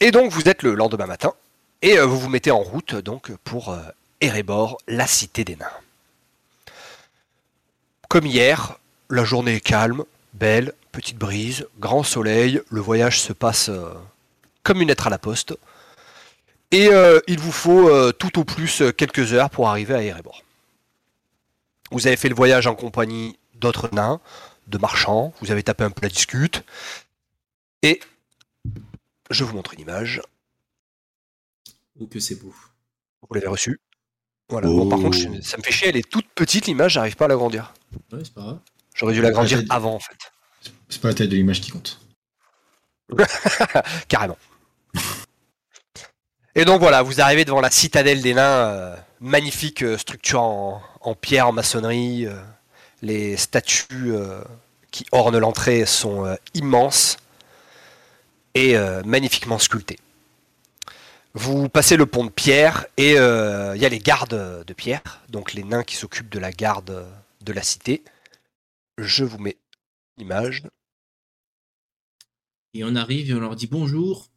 Et donc vous êtes le lendemain matin et euh, vous vous mettez en route donc pour euh, Erebor, la cité des nains. Comme hier, la journée est calme, belle, petite brise, grand soleil, le voyage se passe euh, comme une lettre à la poste. Et il vous faut tout au plus quelques heures pour arriver à Erebor. Vous avez fait le voyage en compagnie d'autres nains, de marchands, vous avez tapé un peu la discute. Et je vous montre une image. Oh, que c'est beau. Vous l'avez reçue. Voilà. Bon, par contre, je- ça me fait chier, elle est toute petite l'image, j'arrive pas à l'agrandir. Ouais, c'est pas grave. J'aurais dû l'agrandir avant en fait. C'est pas la taille de l'image qui compte. Carrément. Et donc voilà, vous arrivez devant la citadelle des nains, euh, magnifique euh, structure en, en pierre, en maçonnerie. euh, les statues euh, qui ornent l'entrée sont euh, immenses et euh, magnifiquement sculptées. Vous passez le pont de pierre et euh, il y a les gardes de pierre, donc les nains qui s'occupent de la garde de la cité. Je vous mets l'image. Et on arrive et on leur dit bonjour.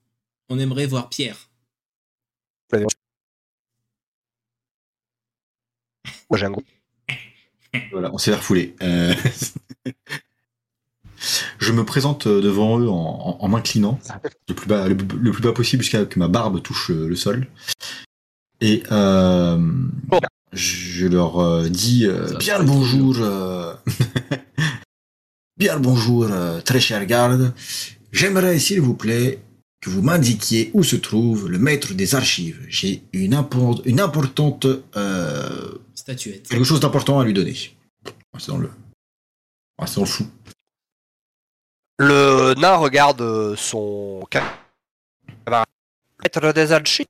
On aimerait voir Pierre. Moi j'ai un gros Voilà, on s'est refoulé. Euh, Je me présente devant eux en, en- en m'inclinant le plus bas, le, le plus bas possible jusqu'à ce que ma barbe touche le, le sol. Et euh, je leur euh, dis euh, bien le bonjour, euh, bien le bonjour, euh, très cher garde. J'aimerais, s'il vous plaît, que vous m'indiquiez où se trouve le maître des archives. J'ai une, impor- une importante euh, Statuette. quelque chose d'important à lui donner. C'est dans le, c'est dans le flou. Le nain regarde euh, son. Maître des archives.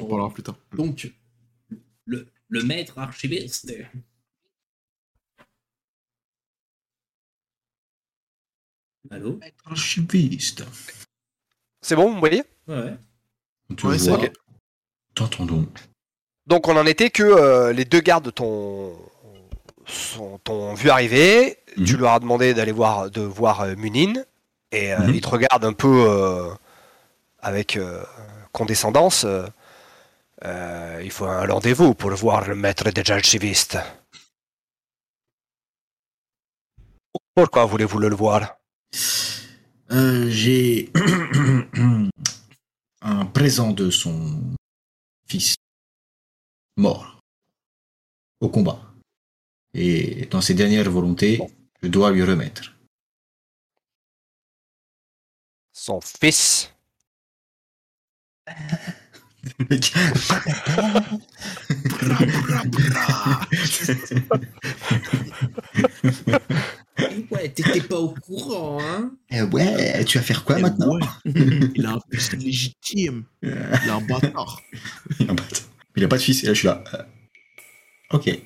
On parlera plus tard. Donc, le, le maître archiviste. Allô? Archiviste. C'est bon, vous voyez? Ouais. Te Ouais, c'est voit. ok. T'entendons. Donc on en était que euh, les deux gardes t'ont t'ont vu arriver. Mhm. Tu leur as demandé d'aller voir de voir euh, Munin et euh, Mhm. ils te regardent un peu euh, avec euh, condescendance. euh, il faut un rendez-vous pour voir le maître des archivistes. Pourquoi voulez-vous le voir? Euh, J'ai un présent de son fils mort au combat. Et dans ses dernières volontés, je dois lui remettre. Son fils. Ouais, t'étais pas au courant, hein Eh ouais, tu vas faire quoi Eh maintenant ouais. Il a un fils légitime. Il a un bâtard. Il a pas de- il a pas de fils, et là je suis là. Ok.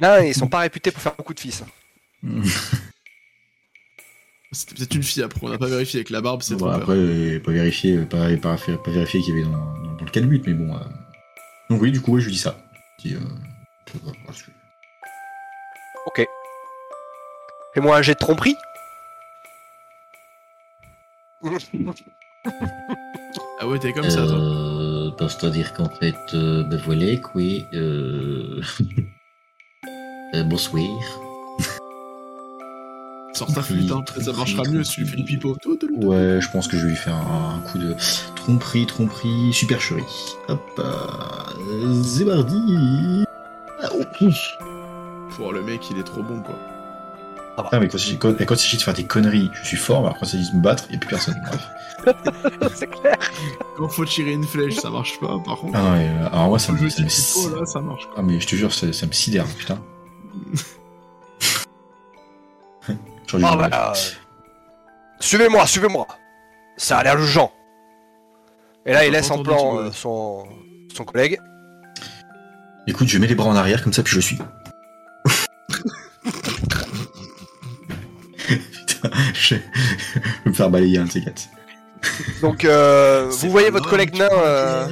Nains, ils sont pas réputés pour faire beaucoup de fils. C'était peut-être une fille après, on n'a pas vérifié avec la barbe, c'est Bon, trop après, euh, pas vérifier, pas, pas, pas vérifier qu'il y avait dans, dans, dans le cas de but, mais bon. euh. Donc oui, du coup, ouais, je lui dis ça. Dis, euh, Ok. Fais-moi un jet de tromperie? Ah ouais, t'es comme ça, toi. Bah, C'est-à-dire qu'en fait, euh, ben voilà, quoi. Euh... euh, bonsoir. Sors ta flûte, hein. Ça marchera mieux si tu fais. Ouais, je pense que je vais lui faire un, un coup de tromperie, tromperie, supercherie. Hop, euh, c'est. Ah, oh, le mec, il est trop bon, quoi. Ah, mais quand il quand, quand il s'agit de faire des conneries, je suis fort, mais alors quand il s'agit de me battre, il n'y a plus personne. C'est clair. Quand faut tirer une flèche, ça marche pas, par contre. Ah non, mais, euh, alors moi, ça Quand me, ça me, là, ça marche, quoi. ah, mais je te jure, ça, ça me sidère, putain. Ah bah, euh, Suivez-moi, suivez-moi. Ça a l'air urgent. Et là, il laisse pas en plan euh, son, son collègue. Écoute, je mets les bras en arrière, comme ça, puis je le suis. je vais me faire balayer un de ces quatre. Donc, euh, C'est vous voyez votre collègue nain. euh,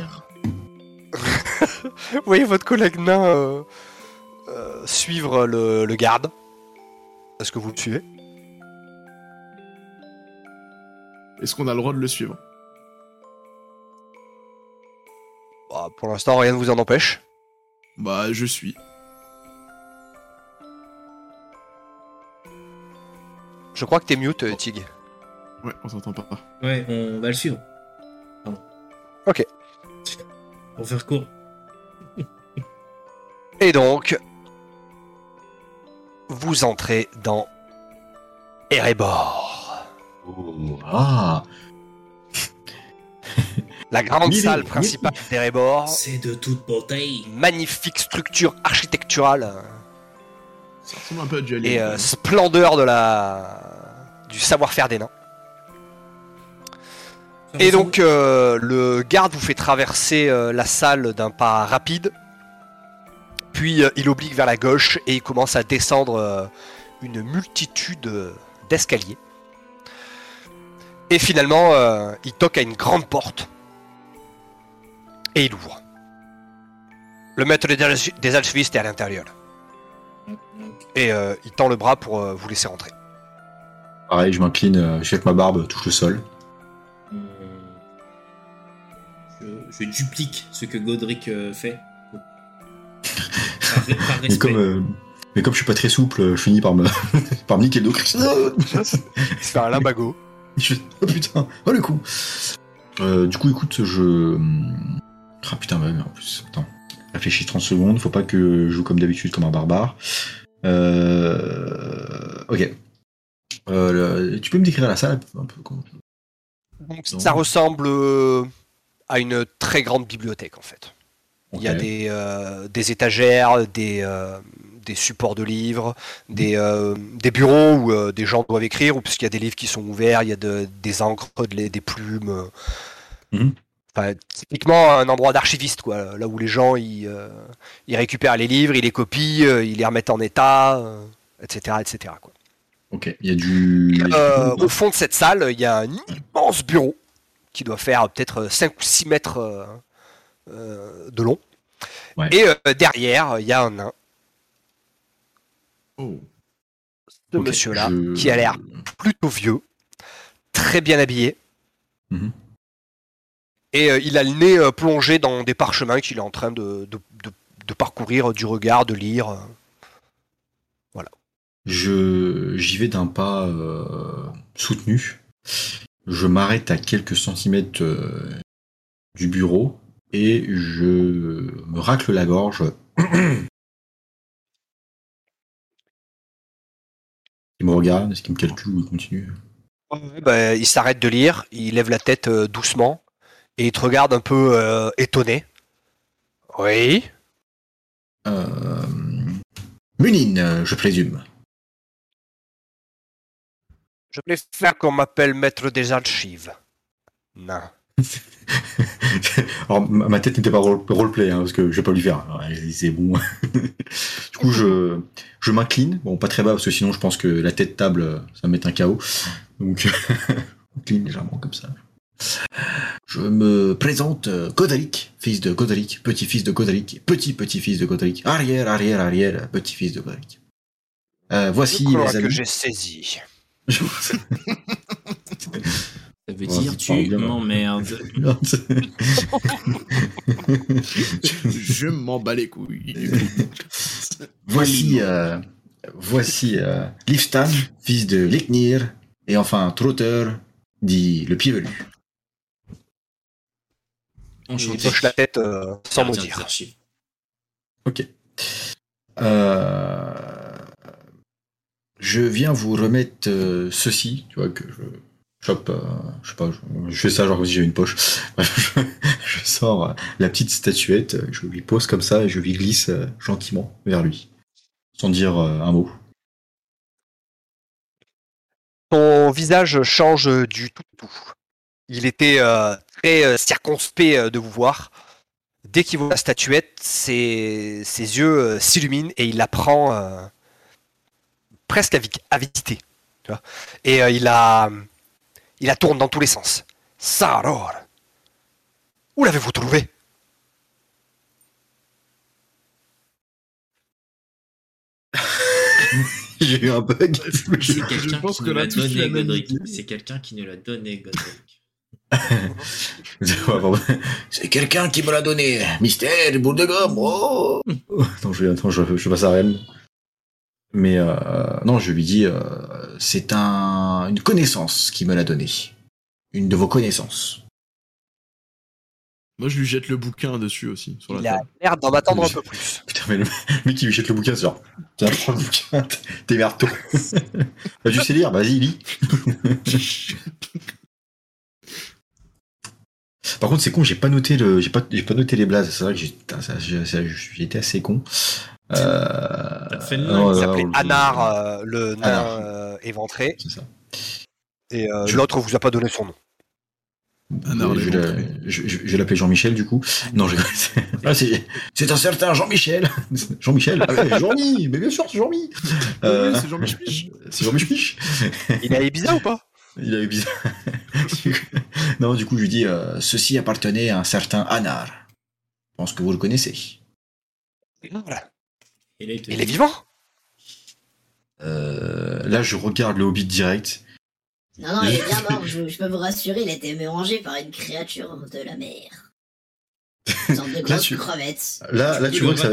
vous voyez votre collègue nain euh, euh, suivre le, le garde. Est-ce que vous le suivez? Est-ce qu'on a le droit de le suivre? Bah, pour l'instant, rien ne vous en empêche. Bah, je suis. Je crois que t'es mute, euh, Tig. Ouais, on s'entend pas. Ouais, on va le suivre. Pardon. Ok. Pour faire court. Et donc, vous entrez dans Erebor, Oh, ah la grande Mille- salle principale d'Erebor. C'est de toute beauté. Magnifique structure architecturale Ça ressemble un peu à du et euh, splendeur de la du savoir-faire des nains. Et donc euh, le garde vous fait traverser euh, la salle d'un pas rapide, puis euh, il oblique vers la gauche et il commence à descendre euh, une multitude euh, d'escaliers. Et finalement, euh, il toque à une grande porte et il ouvre. Le maître des, des archivistes est à l'intérieur et euh, il tend le bras pour euh, vous laisser rentrer. Pareil, je m'incline, euh, je jette ma barbe, touche le sol. Je, je duplique ce que Godric euh, fait. Par, par Mais comme, euh, mais comme je suis pas très souple, je finis par me, par me niquer le dos. Fait un limbago. Je- Oh putain, oh le coup. Euh, du coup, écoute, je. Ah putain, bah, mais en plus, attends. Réfléchis 30 secondes, faut pas que je joue comme d'habitude comme un barbare. Euh... Ok. Euh, le- Tu peux me décrire la salle un peu comment- Donc, Non. ça ressemble euh, à une très grande bibliothèque en fait. Il y a des, euh, des étagères, des, euh, des supports de livres, des, euh, des bureaux où des gens doivent écrire, ou puisqu'il y a des livres qui sont ouverts, il y a de- des encres, de des plumes. Mhm. Enfin, typiquement un endroit d'archiviste, quoi, là où les gens ils, euh, ils récupèrent les livres, ils les copient, euh, ils les remettent en état, euh, etc. etc. quoi. Ok, il y a du. Euh, au fond de cette salle, il y a un immense bureau qui doit faire peut-être 5 ou 6 mètres de long. Ouais. Et derrière, il y a un nain, Oh. ce monsieur-là, je- qui a l'air plutôt vieux, très bien habillé. Mhm. Et euh, il a le nez euh, plongé dans des parchemins qu'il est en train de, de- de- de parcourir du regard, de lire. euh. Je j'y vais d'un pas euh, soutenu. Je m'arrête à quelques centimètres euh, du bureau et je me racle la gorge. Il me regarde, est-ce qu'il me calcule ou il continue? Bah, il s'arrête de lire, il lève la tête euh, doucement et il te regarde un peu euh, étonné. Oui. euh... Munine, je présume. Je préfère qu'on m'appelle maître des archives. Non. Alors, ma tête n'était pas role- roleplay, hein, parce que je vais pas lui faire. C'est bon. du coup, je, je m'incline. Bon, pas très bas, parce que sinon, je pense que la tête table, ça va mettre un chaos. Donc, je m'incline légèrement comme ça. Je me présente euh, Godric, fils de Godric, petit-fils de Godric, petit-petit-fils de Godric, arrière, arrière, arrière, petit-fils de Godric. Euh, voici Je crois les que amis. j'ai saisi. Ça veut dire tu m'emmerdes. Je m'en bats les couilles. Voici, euh, voici euh, Lifstan, fils de Leknir, et enfin Trotter, dit le pied velu. Il Enchanté. hoche la tête euh, sans des dire. Ok. Euh, je viens vous remettre euh, ceci, tu vois, que je chope, euh, je sais pas, je, je fais ça genre comme si j'avais une poche. Je, je sors euh, la petite statuette, je lui pose comme ça et je lui glisse euh, gentiment vers lui, sans dire euh, un mot. Ton visage change du tout tout. Il était euh, très euh, circonspect euh, de vous voir. Dès qu'il voit la statuette, ses, ses yeux euh, s'illuminent et il la prend euh, presque visiter. tu vois. Et euh, il, la, il la tourne dans tous les sens. Ça alors Où l'avez-vous trouvé J'ai eu un bug. C'est Je quelqu'un pense qui l'a Godric. C'est quelqu'un nous l'a donné, Godric. C'est quelqu'un qui me l'a donné. Mystère, boule de gomme. Oh attends, je, attends, je, je passe à Rennes. Mais euh, non, je lui dis, euh, c'est un, une connaissance qui me l'a donné. Une de vos connaissances. Moi, je lui jette le bouquin dessus aussi, sur la Il a l'air d'en attendre un peu plus. Putain, mais le mec qui lui jette le bouquin, c'est genre, tiens, prends le bouquin, t'es bah, tu sais lire, vas-y, lis. Par contre, c'est con, j'ai pas noté le, j'ai pas, j'ai pas noté les blazes. C'est vrai que j'ai, été assez con. Euh, non, Il non, s'appelait non, Anar, euh, le nain Anar. euh, éventré, C'est ça. et euh, Je- l'autre vous a pas donné son nom. Anar, je, les vais la- ventrés. je- je- je vais l'appeler Jean-Michel du coup. Non, je ah, c'est, c'est un certain Jean-Michel. Jean-Michel. Ah, ouais, Jean-Mi, mais bien sûr, c'est Jean-Mi. Euh, Oui, c'est Jean Mich c'est Jean-Mich. Il a Ibiza ou pas? Il avait bizarre. non, du coup, je lui dis euh, ceci appartenait à un certain Anar. Je pense que vous le connaissez. Voilà. Et là, il te Il dit, est vivant? Euh, là, je regarde le Hobbit direct. Non, non, il est bien mort, je, je peux vous rassurer, il a été mangé par une créature de la mer. Une sorte de grosse tu- crevette. Là, là, tu vois que ça,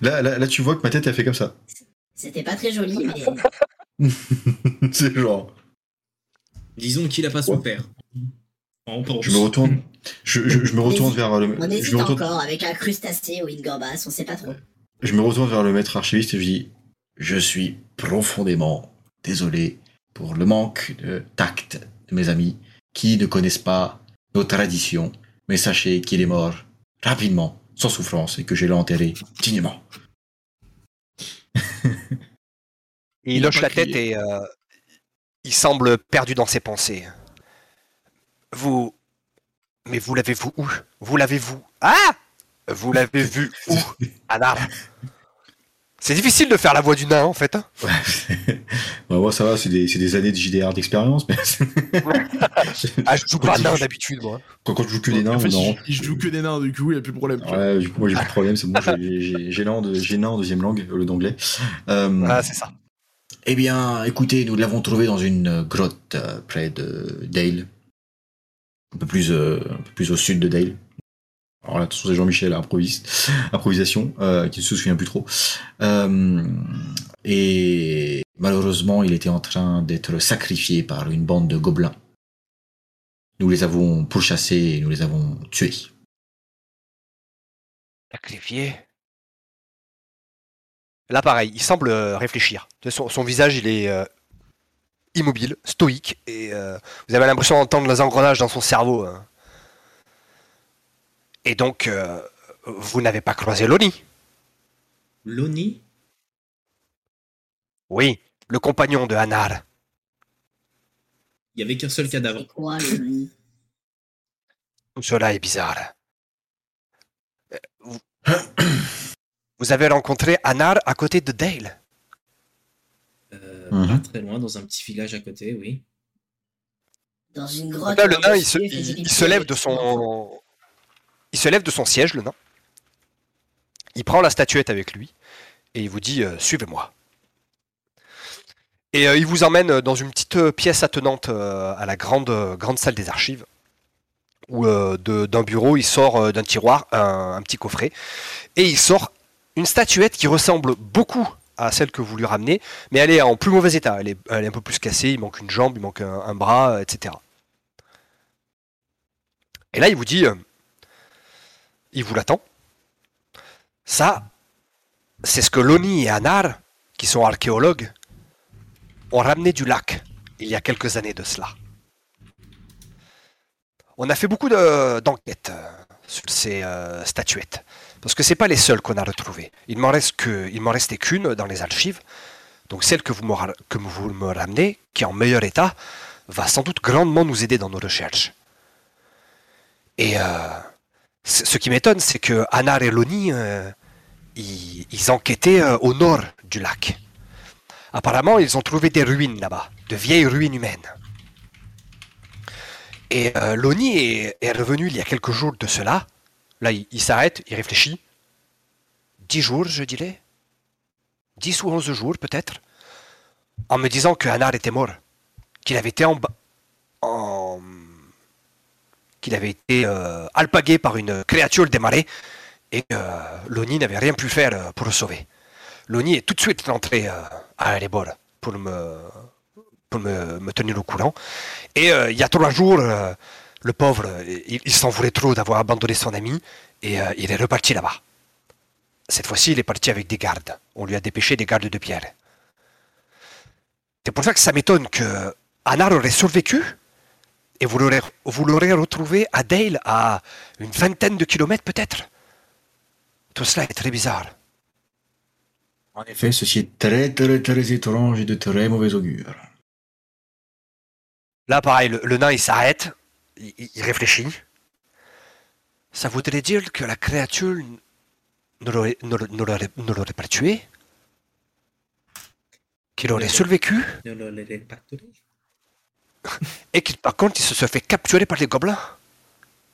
là, là, là, tu vois que ma tête a fait comme ça. C'était pas très joli, mais c'est genre, Disons qu'il a pas son père. Pense. je me retourne, je, je, je me retourne vers le, on je hésite me retourne, encore avec un crustacé ou une gambas, on sait pas trop. je me retourne vers le maître archiviste et je dis, je suis profondément désolé pour le manque de tact de mes amis qui ne connaissent pas nos traditions, mais sachez qu'il est mort rapidement, sans souffrance, et que je l'ai enterré dignement. Il Il la tête et euh, il semble perdu dans ses pensées. Vous. Mais vous l'avez vu où? Vous l'avez vu Ah Vous l'avez vu où? Anar C'est difficile de faire la voix du nain en fait. hein. Bah, moi, ça va, c'est des, c'est des années de JDR d'expérience, mais Ah, je joue pas nain d'habitude moi. quand, quand je joue que des nains, En fait, non. il, il joue que des nains, du coup, il a plus de problème. Ouais, du coup, moi, j'ai plus de problème, c'est bon, j'ai- nain en deuxième langue, lieu d'anglais. Euh, Ah, c'est ça. Eh bien, écoutez, nous l'avons trouvé dans une grotte euh, près de Dale. Un peu plus, euh, plus au sud de Dale. Alors là, attention, c'est Jean-Michel, improvisation, euh, qui ne se souvient plus trop. Euh, et malheureusement, il était en train d'être sacrifié par une bande de gobelins. Nous les avons pourchassés et nous les avons tués. Sacrifié. Là, pareil, il semble euh, réfléchir. Son, son visage, il est euh, immobile, stoïque, et euh, vous avez l'impression d'entendre les engrenages dans son cerveau. hein. Et donc, euh, vous n'avez pas croisé Loni Loni? Oui, le compagnon de Hanar. Il y avait qu'un seul cadavre. Quoi Tout cela est bizarre. Euh, Vous, vous avez rencontré Hanar à côté de Dale. Euh, Mhm. Pas très loin, dans un petit village à côté, oui. Dans une grotte. Là, le nain, il se, il- il lève de son, il se lève de son siège, le nain. Il prend la statuette avec lui et il vous dit euh, suivez-moi. Et euh, il vous emmène dans une petite pièce attenante euh, à la grande grande salle des archives où euh, d'un bureau il sort euh, d'un tiroir un, un petit coffret et il sort une statuette qui ressemble beaucoup à celle que vous lui ramenez, mais elle est en plus mauvais état. Elle est, un peu plus cassée, il manque une jambe, il manque un, bras, euh, etc. Et là, il vous dit, euh, il vous l'attend. Ça, c'est ce que Loni et Anar, qui sont archéologues, ont ramené du lac il y a quelques années de cela. On a fait beaucoup de- d'enquêtes euh, sur ces statuettes, parce que c'est pas les seules qu'on a retrouvées. Il m'en reste restait qu'une dans les archives. Donc celle que vous, me, ramenez, qui est en meilleur état, va sans doute grandement nous aider dans nos recherches. Et euh, ce qui m'étonne, c'est que Anar et Loni, euh, ils, enquêtaient euh, au nord du lac. Apparemment, ils ont trouvé des ruines là-bas, de vieilles ruines humaines. Et Loni est revenu il y a quelques jours de cela. Là, il, s'arrête, il réfléchit. Dix jours, je dirais. 10 ou 11 jours peut-être, en me disant que Hanar était mort, qu'il avait été en, en- qu'il avait été euh, alpagué par une créature des marais et que euh, Loni n'avait rien pu faire euh, pour le sauver. Loni est tout de suite rentré euh, à Erebor pour me, tenir au courant. Et il y a trois jours, le pauvre, il, il s'en voulait trop d'avoir abandonné son ami et euh, il est reparti là-bas. Cette fois-ci, il est parti avec des gardes. On lui a dépêché des gardes de pierre. C'est pour ça que ça m'étonne que Anar aurait survécu et vous l'aurez, vous l'aurez retrouvé à Dale à une vingtaine de kilomètres peut-être. Tout cela est très bizarre. En effet, ceci est très très très étrange et de très mauvais augure. Là, pareil, le, le nain, il s'arrête, il, réfléchit. Ça voudrait dire que la créature ne l'aurait, ne le- ne l'aurait- ne l'aurait pas tué Qu'il aurait survécu Ne pas. Et qu'il, par contre, il se fait capturer par les gobelins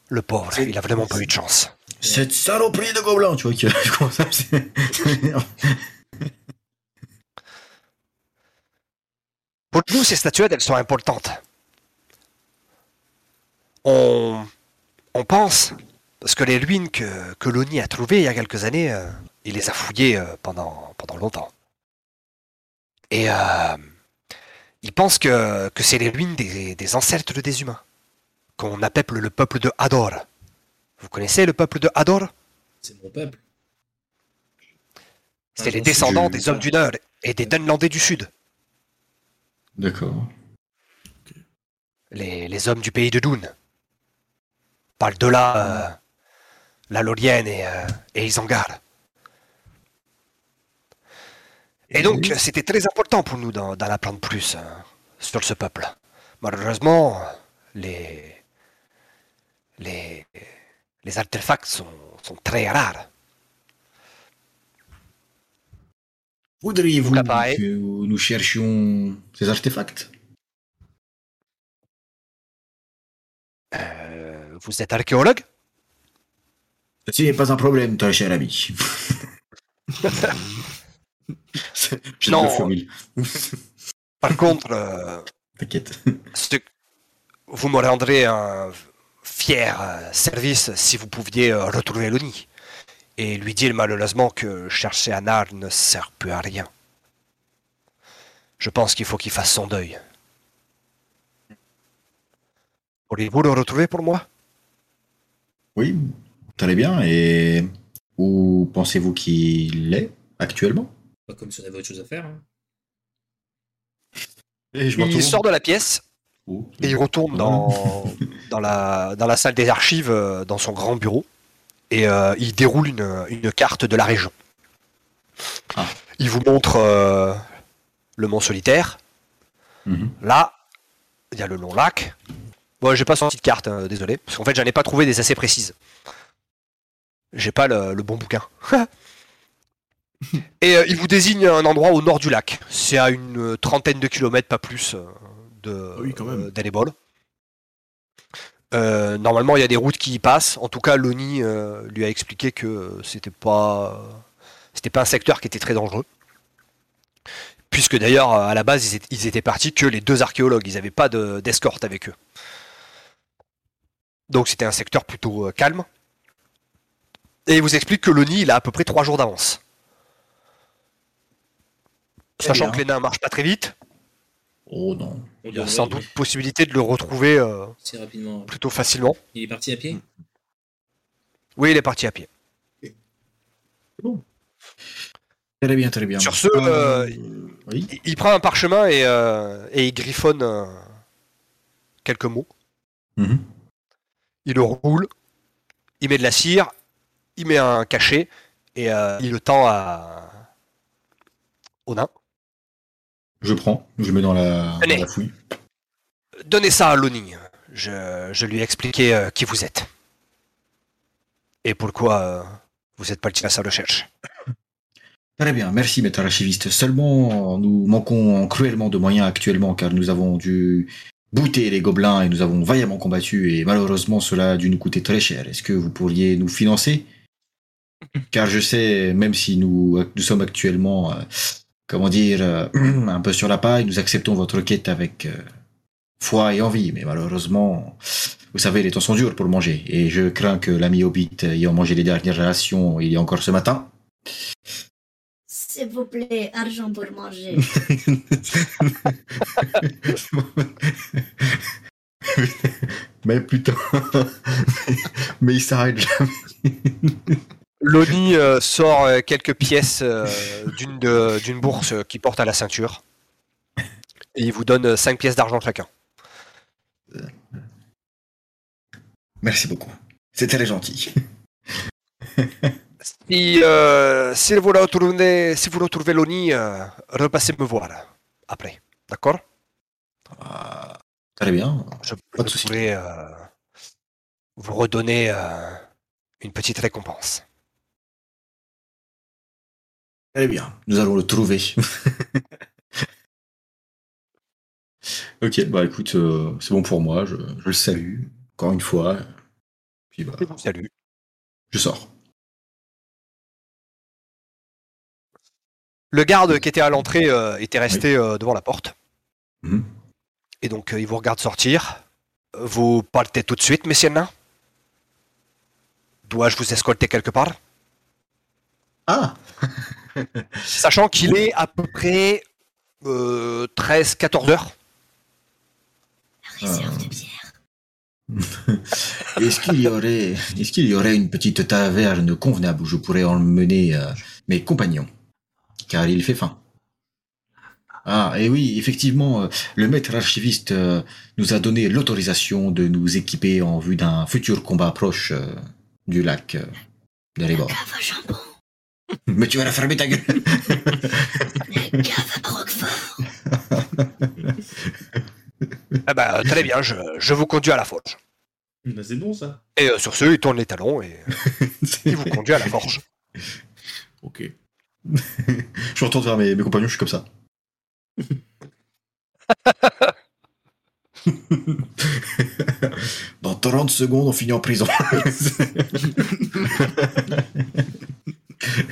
Le pauvre, il a vraiment pas eu de chance. Cette saloperie de gobelins, tu vois, qui Pour nous, ces statuettes, elles sont importantes. On, on pense, parce que les ruines que, que Loni a trouvées il y a quelques années, euh, il les a fouillées euh, pendant, pendant longtemps. Et euh, il pense que, que c'est les ruines des, des ancêtres des humains, qu'on appelle le peuple de Hador. Vous connaissez le peuple de Hador? C'est mon peuple. C'est Ah, les non, descendants des hommes du Nord et des Dunlandais du Sud, D'accord. les, les hommes du pays de Dune. Par de là, euh, la Lorienne et, euh, et Isengard. Et donc, c'était très important pour nous d'en apprendre plus euh, sur ce peuple. Malheureusement, les, les, les artefacts sont, sont très rares. Voudriez-vous que nous cherchions ces artefacts? Vous êtes archéologue? Ceci n'est pas un problème, très cher ami. Non. le. Par contre, euh, T'inquiète. ce- vous me rendrez un fier euh, service si vous pouviez euh, retrouver Loni et lui dire malheureusement que chercher un art ne sert plus à rien. Je pense qu'il faut qu'il fasse son deuil. Pourriez-vous le retrouver pour moi? Oui, très bien. Et où pensez-vous qu'il est actuellement? Pas comme si on avait autre chose à faire. hein. Et je Il sort de la pièce Oh. et il retourne dans, dans, la, dans la salle des archives, euh, dans son grand bureau, et euh, il déroule une, une carte de la région. Ah. Il vous montre euh, le mont solitaire. Mhm. Là, il y a le long lac. Bon, j'ai pas sorti de carte, hein, désolé, parce qu'en fait, j'en ai pas trouvé des assez précises. J'ai pas le, le bon bouquin. Et euh, il vous désigne un endroit au nord du lac. C'est à une euh, trentaine de kilomètres, pas plus, euh, de oui, euh, normalement, il y a des routes qui y passent. En tout cas, Loni euh, lui a expliqué que c'était pas, c'était pas un secteur qui était très dangereux. Puisque d'ailleurs, à la base, ils étaient, ils étaient partis que les deux archéologues. Ils n'avaient pas de- d'escorte avec eux. Donc c'était un secteur plutôt euh, calme. Et il vous explique que Loni, il a à peu près trois jours d'avance. Sachant bien. que les nains marchent pas très vite, Oh non. On il y a sans doute possibilité de le retrouver euh, rapidement. plutôt facilement. Il est parti à pied? Oui, il est parti à pied. Très bien, très bien. Sur ce, euh, oui. Il, il prend un parchemin et, et il griffonne quelques mots. Mhm. Il le roule, il met de la cire, il met un cachet et euh, il le tend à... au nain. Je prends, je le mets dans la, dans Tenez. la fouille. Donnez ça à Loni. Je, je lui ai expliqué euh, qui vous êtes. Et pourquoi euh, vous êtes parti à sa recherche. Très bien, merci maître archiviste. Seulement, nous manquons cruellement de moyens actuellement car nous avons dû bouter les gobelins et nous avons vaillamment combattu et malheureusement cela a dû nous coûter très cher. Est-ce que vous pourriez nous financer? Car je sais, même si nous, nous sommes actuellement, euh, comment dire, euh, un peu sur la paille, nous acceptons votre quête avec euh, foi et envie. Mais malheureusement, vous savez, les temps sont durs pour manger. Et je crains que l'ami Hobbit, ayant mangé les dernières rations il y a encore ce matin, S'il vous plaît, argent pour manger. mais putain, mais il s'arrête jamais. Loni euh, sort euh, quelques pièces euh, d'une d'une bourse euh, qu'il porte à la ceinture. Et il vous donne 5 pièces d'argent chacun. Merci beaucoup. C'est très gentil. Si, euh, si vous retrouvez, si vous retrouvez Loni, euh, repassez me voir après. D'accord? Ah, très bien. Je, Pas de je souci. pourrais euh, vous redonner euh, une petite récompense. Très bien. Nous allons le trouver. ok, bah écoute, euh, c'est bon pour moi. Je, je le salue. Encore une fois. Puis bah, Je vous salue. je sors. Le garde qui était à l'entrée euh, était resté euh, devant la porte. Mhm. Et donc euh, il vous regarde sortir. Vous partez tout de suite, messieurs nains? Dois-je vous escorter quelque part? Ah Sachant qu'il est à peu près euh, 13-14 heures. La réserve de bière. Est-ce qu'il y aurait, est-ce qu'il y aurait une petite taverne convenable où je pourrais emmener euh, mes compagnons? Car il fait faim. Ah, et oui, effectivement, euh, le maître archiviste euh, nous a donné l'autorisation de nous équiper en vue d'un futur combat proche euh, du lac de Rébord. Mais tu vas la fermer ta gueule La cave à Roquefort. Ah bah, très bien, je, je vous conduis à la forge. Bah, c'est bon ça. Et euh, sur ce, il tourne les talons et il vous conduit à la forge. Ok. Je retourne vers mes, mes compagnons, je suis comme ça. Dans 30 secondes, on finit en prison.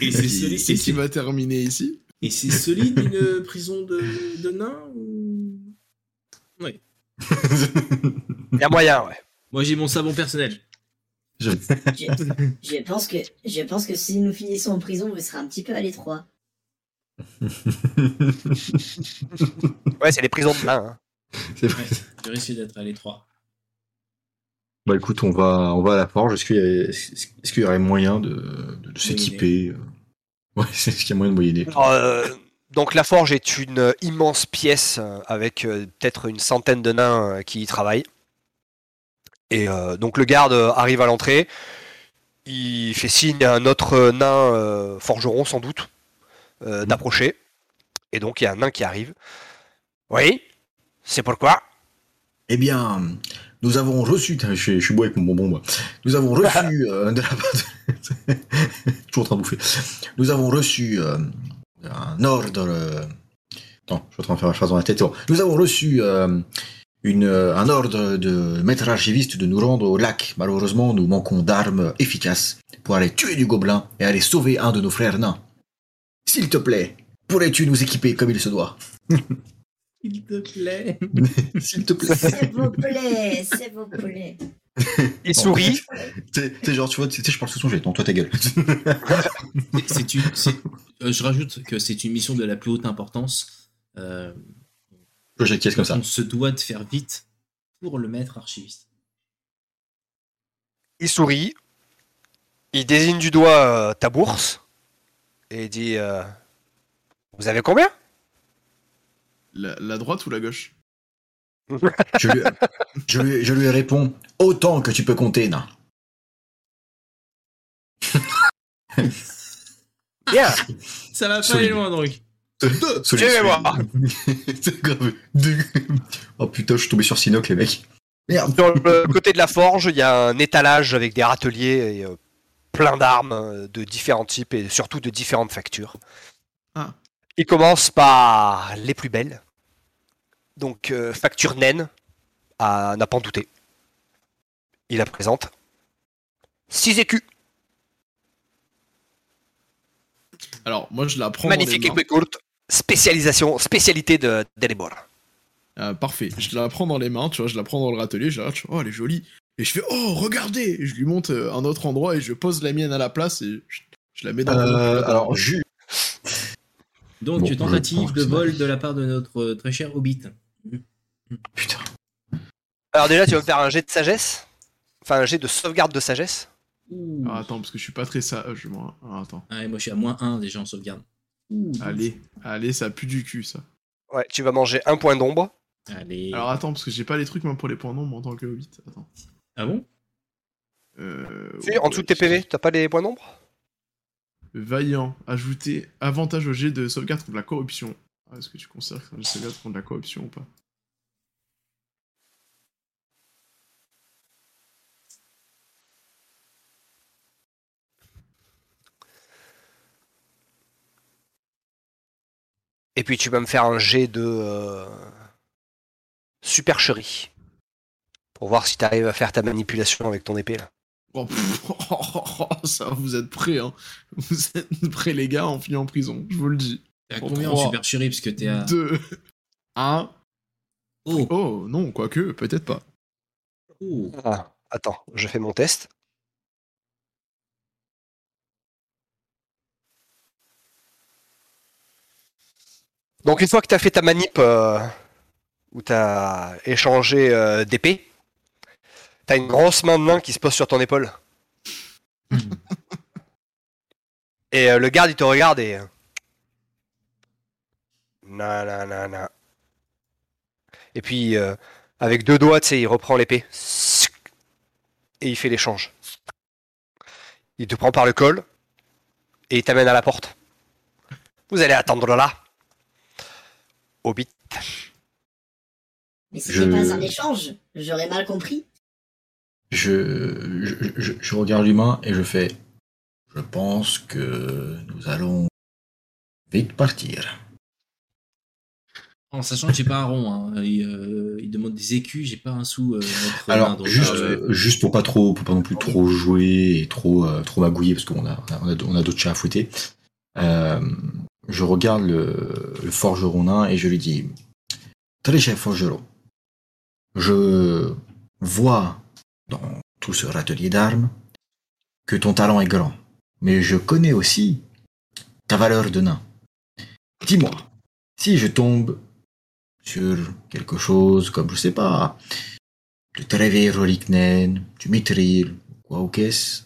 Et c'est solide, qui va terminer ici? Et c'est solide une prison de, de nains ou... Il y a moyen, ouais. Moi j'ai mon savon personnel. Je, je pense que, je pense que si nous finissons en prison, vous serez un petit peu à l'étroit. Ouais, c'est les prisons de nains. hein. C'est Ouais, je risque d'être à l'étroit. Bah écoute, on va, on va à la forge. Est-ce qu'il y, a- est-ce qu'il y aurait moyen de, de, de s'équiper euh? Ouais, est-ce qu'il y a moyen de moyenner euh, donc la forge est une immense pièce euh, avec euh, peut-être une centaine de nains qui y travaillent. Et euh, donc le garde euh, arrive à l'entrée, il fait signe à un autre nain euh, forgeron sans doute euh, d'approcher. Et donc il y a un nain qui arrive. Oui, c'est pourquoi? Eh bien, nous avons reçu. Je, suis- je suis beau avec mon bonbon, moi. Nous avons reçu euh, de la part. Toujours en train de bouffer. Nous avons reçu euh, un ordre. euh, Attends, je suis en train de faire ma phrase dans la tête. bon. Nous avons reçu euh, une, euh, un ordre de maître archiviste de nous rendre au lac. Malheureusement, nous manquons d'armes efficaces pour aller tuer du gobelin et aller sauver un de nos frères nains. S'il te plaît, pourrais-tu nous équiper comme il se doit? S'il te plaît. S'il te plaît. S'il vous plaît, s'il vous plaît. Il sourit. T'es genre, tu vois, tu sais, je parle sous son jet. Non, toi, ta gueule. C'est- euh, je rajoute que c'est une mission de la plus haute importance. Euh, Je j'acquiesce comme ça. on se doit de faire vite pour le maître archiviste. Il sourit. Il désigne du doigt euh, ta bourse. Et il dit euh, Vous avez combien? La, la droite ou la gauche? Je lui, je, lui, je lui réponds autant que tu peux compter, nain. Bien Ça va pas aller loin donc. C'est grave. Oh putain, je suis tombé sur Sinoc, les mecs. Merde. Sur le côté de la forge, il y a un étalage avec des râteliers et euh, plein d'armes euh, de différents types et surtout de différentes factures. Ah. Il commence par les plus belles. Donc, euh, facture naine, à n'a pas en douter. Il la présente. 6 écus. Alors, moi, je la prends dans les Magnifique mains. épée courte. Spécialisation, spécialité de d'Elebor. Euh, parfait. Je la prends dans les mains, tu vois, je la prends dans le râtelier, je la regarde, je fais, oh, elle est jolie. Et je fais, oh, regardez Et je lui monte euh, un autre endroit et je pose la mienne à la place et je, je la mets dans Euh, le. alors, ju- Donc, Bon, je tentative de vol de la part de notre euh, très cher Hobbit. Putain. Alors déjà, tu vas me faire un jet de sagesse? Enfin, un jet de sauvegarde de sagesse? Ouh. Ah, attends, parce que je suis pas très sage, moi. Ah, attends. Ah, et moi, je suis à moins 1 déjà en sauvegarde. Ouh. Allez, allez, ça pue du cul, ça. Ouais, tu vas manger un point d'ombre. Allez. Alors, attends, parce que j'ai pas les trucs, moi, pour les points nombres en tant que hobbit. Attends. Ah bon? Euh, Si, en dessous de tes PV, t'as pas les points d'ombre? Vaillant, ajouter avantage au jet de sauvegarde contre la corruption. Ah, Est-ce que tu considères que c'est un jet de sauvegarde contre la corruption ou pas? Et puis tu vas me faire un jet de euh, supercherie. Pour voir si t'arrives à faire ta manipulation avec ton épée là. Oh, pff, ça, vous êtes prêts, hein. Vous êtes prêts, les gars, on finit en prison, je vous le dis. T'es à combien en trois, super chérie Parce que t'es à. Deux, un. Oh, Oh, non, quoique, peut-être pas. oh. Ah, attends, je fais mon test. Donc une fois que tu as fait ta manip euh, où tu as échangé euh, d'épée, tu as une grosse main de nain qui se pose sur ton épaule. et euh, le garde il te regarde et... euh, Na, na, na, na. Et puis avec deux doigts, tu sais, il reprend l'épée. Et il fait l'échange. Il te prend par le col et il t'amène à la porte. Vous allez attendre là. Hobbit. Mais Je- c'était pas un échange, j'aurais mal compris. je, je, je, je regarde l'humain et je fais. Je pense que nous allons vite partir. En sachant que j'ai pas un rond, hein. il, euh, il demande des écus, j'ai pas un sou. euh, main, Alors, donc, juste, euh, euh, juste pour pas trop, pour pas non plus trop jouer et trop, euh, trop magouiller parce qu'on a, on a, on a d'autres chats à fouetter. Je regarde le, forgeron nain et je lui dis, très cher forgeron, je vois dans tout ce râtelier d'armes que ton talent est grand, mais je connais aussi ta valeur de nain. Dis-moi, si je tombe sur quelque chose comme, je sais pas, de relique naine, du mithril,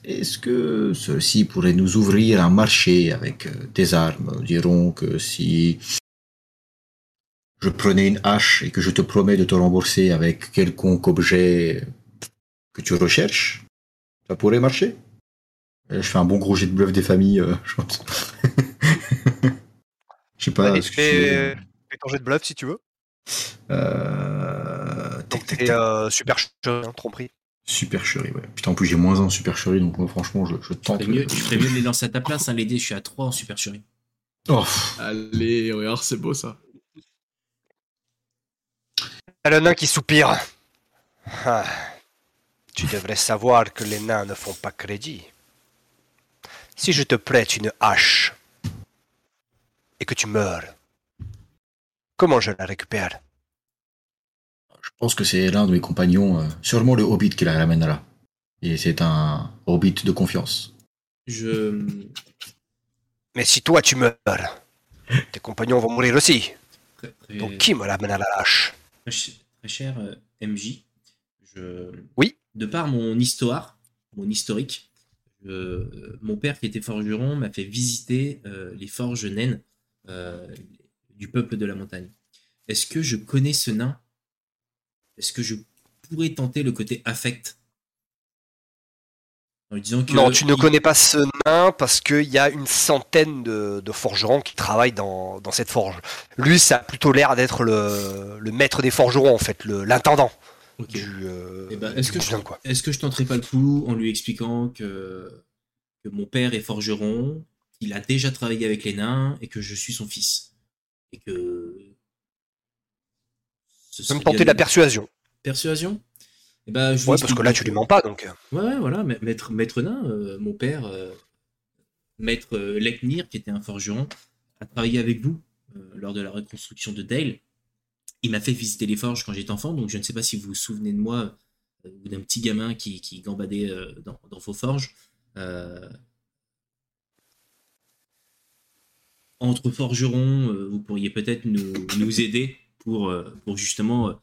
est-ce que ceci pourrait nous ouvrir un marché avec euh, des armes Dirons que si je prenais une hache et que je te promets de te rembourser avec quelconque objet que tu recherches, ça pourrait marcher? Euh, Je fais un bon gros jet de bluff des familles, euh, je pense. Je sais pas. Allez, est-ce que fais, tu- fais ton jet de bluff si tu veux. Euh... tac, tac, Et tac. euh, super hein, tromperie. Supercherie, ouais. Putain, en plus j'ai moins un en supercherie, donc moi franchement je, je tente. mieux, je ferais mieux de les lancer à ta place, hein, les dés, je suis à 3 en super chérie. Oh, Allez, regarde, c'est beau ça. T'as le nain qui soupire. Ah. Tu devrais savoir que les nains ne font pas crédit. Si je te prête une hache et que tu meurs, comment je la récupère? Je pense que c'est l'un de mes compagnons, euh, sûrement le hobbit qui la ramènera. Et c'est un hobbit de confiance. Je. Mais si toi tu meurs, tes compagnons vont mourir aussi. Très, très- Donc qui me l'amène à la hache? Très, ch- très cher euh, MJ, je, Oui. de par mon histoire, mon historique, je- mon père qui était forgeron m'a fait visiter euh, les forges naines euh, du peuple de la montagne. Est-ce que je connais ce nain? Est-ce que je pourrais tenter le côté affect? En lui disant que Non, tu ne connais pas ce nain parce qu'il y a une centaine de, de forgerons qui travaillent dans, dans cette forge. Lui, ça a plutôt l'air d'être le, le maître des forgerons, en fait, l'intendant euh, que. Est-ce que je tenterai pas le coup en lui expliquant que, que mon père est forgeron, qu'il a déjà travaillé avec les nains et que je suis son fils? Et que. Ce Tu peux me serait tenter de la persuasion. persuasion? Eh ben, je Ouais, parce que là, tu lui mens pas, donc. Ouais, ouais, voilà, ma- maître, maître nain, euh, mon père, euh, maître euh, Leknir, qui était un forgeron, a travaillé avec vous euh, lors de la reconstruction de Dale. Il m'a fait visiter les forges quand j'étais enfant, donc je ne sais pas si vous vous souvenez de moi ou d'un petit gamin qui, qui gambadait dans, dans vos forges. Entre forgerons, vous pourriez peut-être nous, nous aider pour, euh, pour justement euh,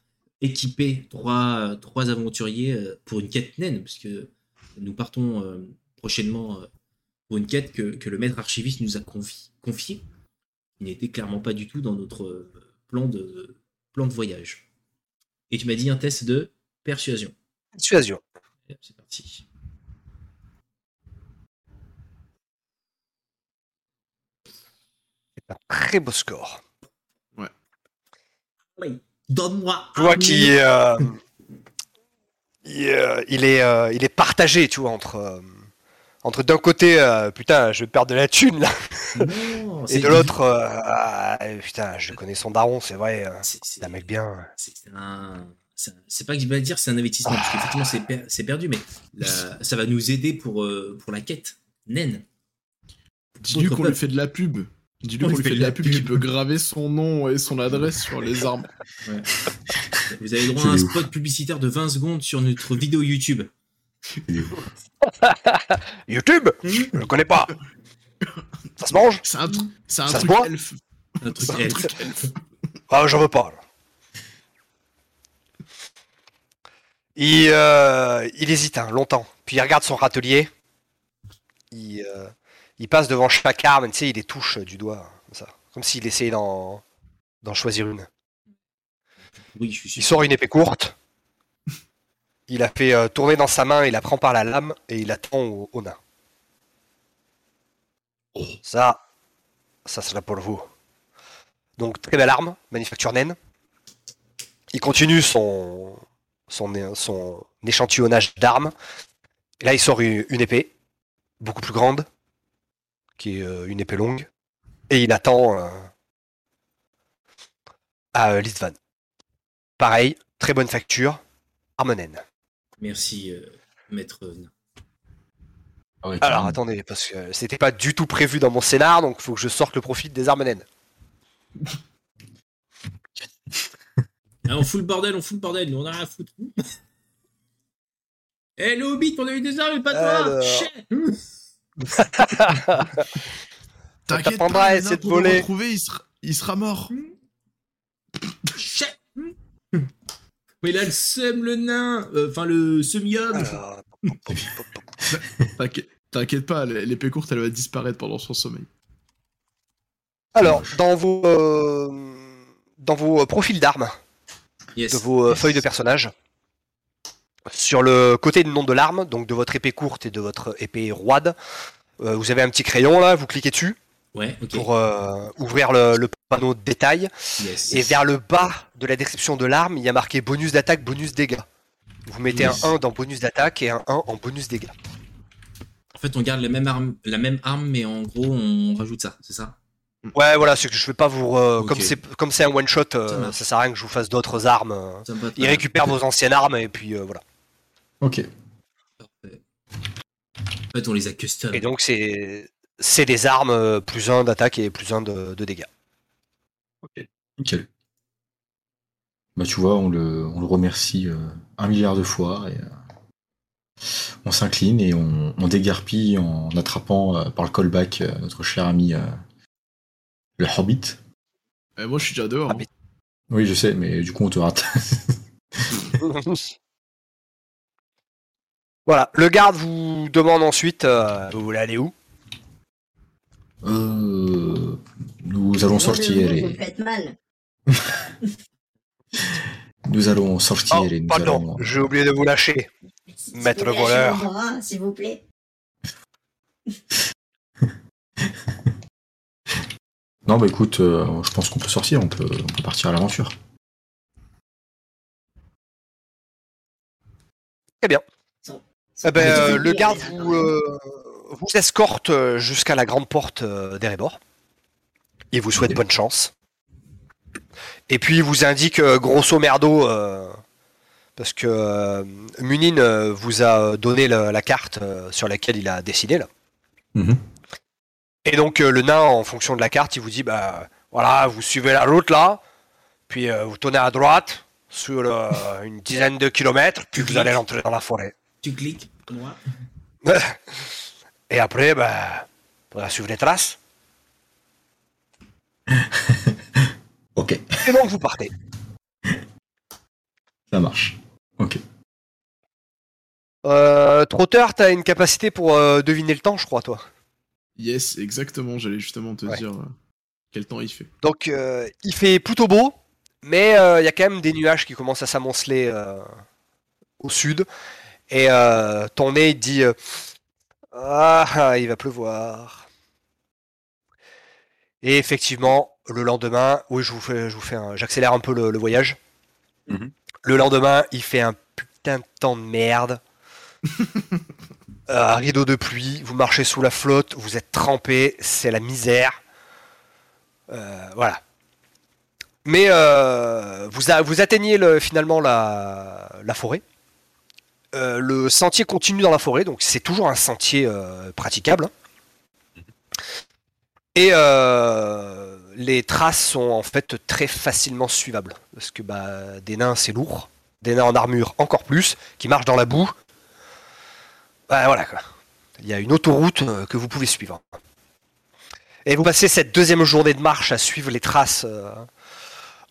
équiper trois, trois aventuriers euh, pour une quête naine, parce que nous partons prochainement pour une quête que, que le maître archiviste nous a confi- confiée, qui n'était clairement pas du tout dans notre plan de, plan de voyage. Et tu m'as dit un test de persuasion. Persuasion. C'est parti. C'est un très beau score. Donne-moi Tu vois minute. euh, il, euh, il est, euh, il est partagé, tu vois, entre, euh, entre d'un côté, euh, putain, je vais perdre de la thune là, Non, et de l'autre, euh, ah, putain, je connais son daron, c'est vrai, euh, c'est- un mec bien. c'est un. pas que je vais dire c'est un investissement, parce qu'effectivement c'est per- c'est perdu, mais la- ça va nous aider pour, euh, pour la quête. Naine. Dis-lui qu'on lui fait de la pub. Dis-lui qu'on lui fait de la pub, qu'il peut graver son nom et son adresse sur les armes. Vous avez droit à un des ouf. spot publicitaire de 20 secondes sur notre vidéo YouTube. YouTube? Je le connais pas. Ça se mange? C'est un, tr- c'est un Ça se truc elfe. Un truc un truc elfe. Ah, j'en veux pas. là. Il, euh, il hésite hein, longtemps. Puis il regarde son râtelier. Il, euh, il passe devant chaque arme, tu sais, il les touche du doigt, comme ça. Comme s'il essayait d'en, d'en choisir une. Oui, je suis sûr. Il sort une épée courte. Il la fait euh, tourner dans sa main, il la prend par la lame et il la tend au, au nain. Ça, ça sera pour vous. Donc très belle arme, manufacture naine. Il continue son, son, son échantillonnage d'armes. Et là, il sort une, une épée, beaucoup plus grande, qui est euh, une épée longue. Et il attend euh, à euh, Listvan. Pareil, très bonne facture, arme naine. Merci, euh, maître. Ah ouais, Alors attendez, parce que c'était pas du tout prévu dans mon scénar, donc il faut que je sorte le profit des armes naines. Ah, on fout le bordel, on fout le bordel, nous on a rien à foutre. Eh le hobbit, on a eu des armes, mais pas toi Alors. T'inquiète pas, à le essayer de voler. retrouver, il sera, il sera mort. Mais il a le seum, le nain Euh, Enfin, le semi-homme Alors, T'inquiète- pas, l'épée courte, elle va disparaître pendant son sommeil. alors, dans vos, euh, dans vos euh, profils d'armes, Yes. de vos euh, feuilles de personnage, sur le côté du nom de l'arme, donc de votre épée courte et de votre épée roide, euh, vous avez un petit crayon là, vous cliquez dessus Ouais, pour euh, ouvrir le, le panneau de détail. Yes. Et vers le bas de la description de l'arme, il y a marqué bonus d'attaque, bonus dégâts. Vous mettez Yes. un 1 dans bonus d'attaque et un 1 en bonus dégâts. En fait, on garde la même arme, la même arme, mais en gros, on rajoute ça, c'est ça? Ouais, voilà, c'est que je vais pas vous. euh. Comme c'est comme c'est un one shot, Ça euh, ça sert à rien que je vous fasse d'autres armes. euh. Il récupère vos anciennes armes et puis voilà. Ok. Parfait. En fait, on les a custom. Et donc c'est c'est des armes euh, plus 1 d'attaque et plus 1 de, de dégâts. Nickel. Bah tu vois, on le, on le remercie euh, un milliard de fois et euh, on s'incline et on, on dégarpille en attrapant euh, par le callback euh, notre cher ami euh, le Hobbit. Eh, moi, je suis déjà dehors. Hein. Oui, je sais, mais du coup on te rate. voilà, le garde vous demande ensuite euh, vous voulez aller où? Euh, nous allons sortir Vous et faites mal. nous allons sortir Oh, et nous pardon, allons. j'ai oublié de vous lâcher. S'il Maître vous voleur. S'il vous plaît. Non bah écoute, euh, je pense qu'on peut sortir, on peut, on peut partir à l'aventure. Eh ben, euh, le garde vous, euh, vous escorte euh, jusqu'à la grande porte euh, d'Erebor. Il vous souhaite bonne chance. Et puis il vous indique grosso merdo, parce que Munin vous a donné la, la carte sur laquelle il a dessiné là. Mhm. Et donc le nain, en fonction de la carte, il vous dit bah voilà, vous suivez la route là, puis vous tournez à droite sur une dizaine de kilomètres, puis vous allez rentrer dans la forêt. Tu cliques, droit. Et après, bah, faudra suivre les traces. Ok, Et donc vous partez. ça marche. Ok. Euh, Trotteur, t'as une capacité pour euh, deviner le temps, je crois, toi. Yes, exactement, j'allais justement te Ouais. dire euh, quel temps il fait. Donc euh, il fait plutôt beau, mais euh, il y a quand même des nuages qui commencent à s'amonceler euh, au sud. Et euh, ton nez dit euh, Ah, il va pleuvoir. Et effectivement, le lendemain, oui, je vous fais, je vous fais un- j'accélère un peu le, le voyage. Mhm. Le lendemain, il fait un putain de temps de merde. Euh, rideau de pluie, vous marchez sous la flotte, vous êtes trempé, c'est la misère. Voilà. Mais vous, a- vous atteignez le- finalement la, la forêt. Euh, le sentier continue dans la forêt, donc c'est toujours un sentier euh, praticable. hein. Et euh, les traces sont en fait très facilement suivables. Parce que bah, des nains c'est lourd, des nains en armure encore plus, qui marchent dans la boue. Bah, voilà quoi. Il y a une autoroute que vous pouvez suivre. Et vous passez cette deuxième journée de marche à suivre les traces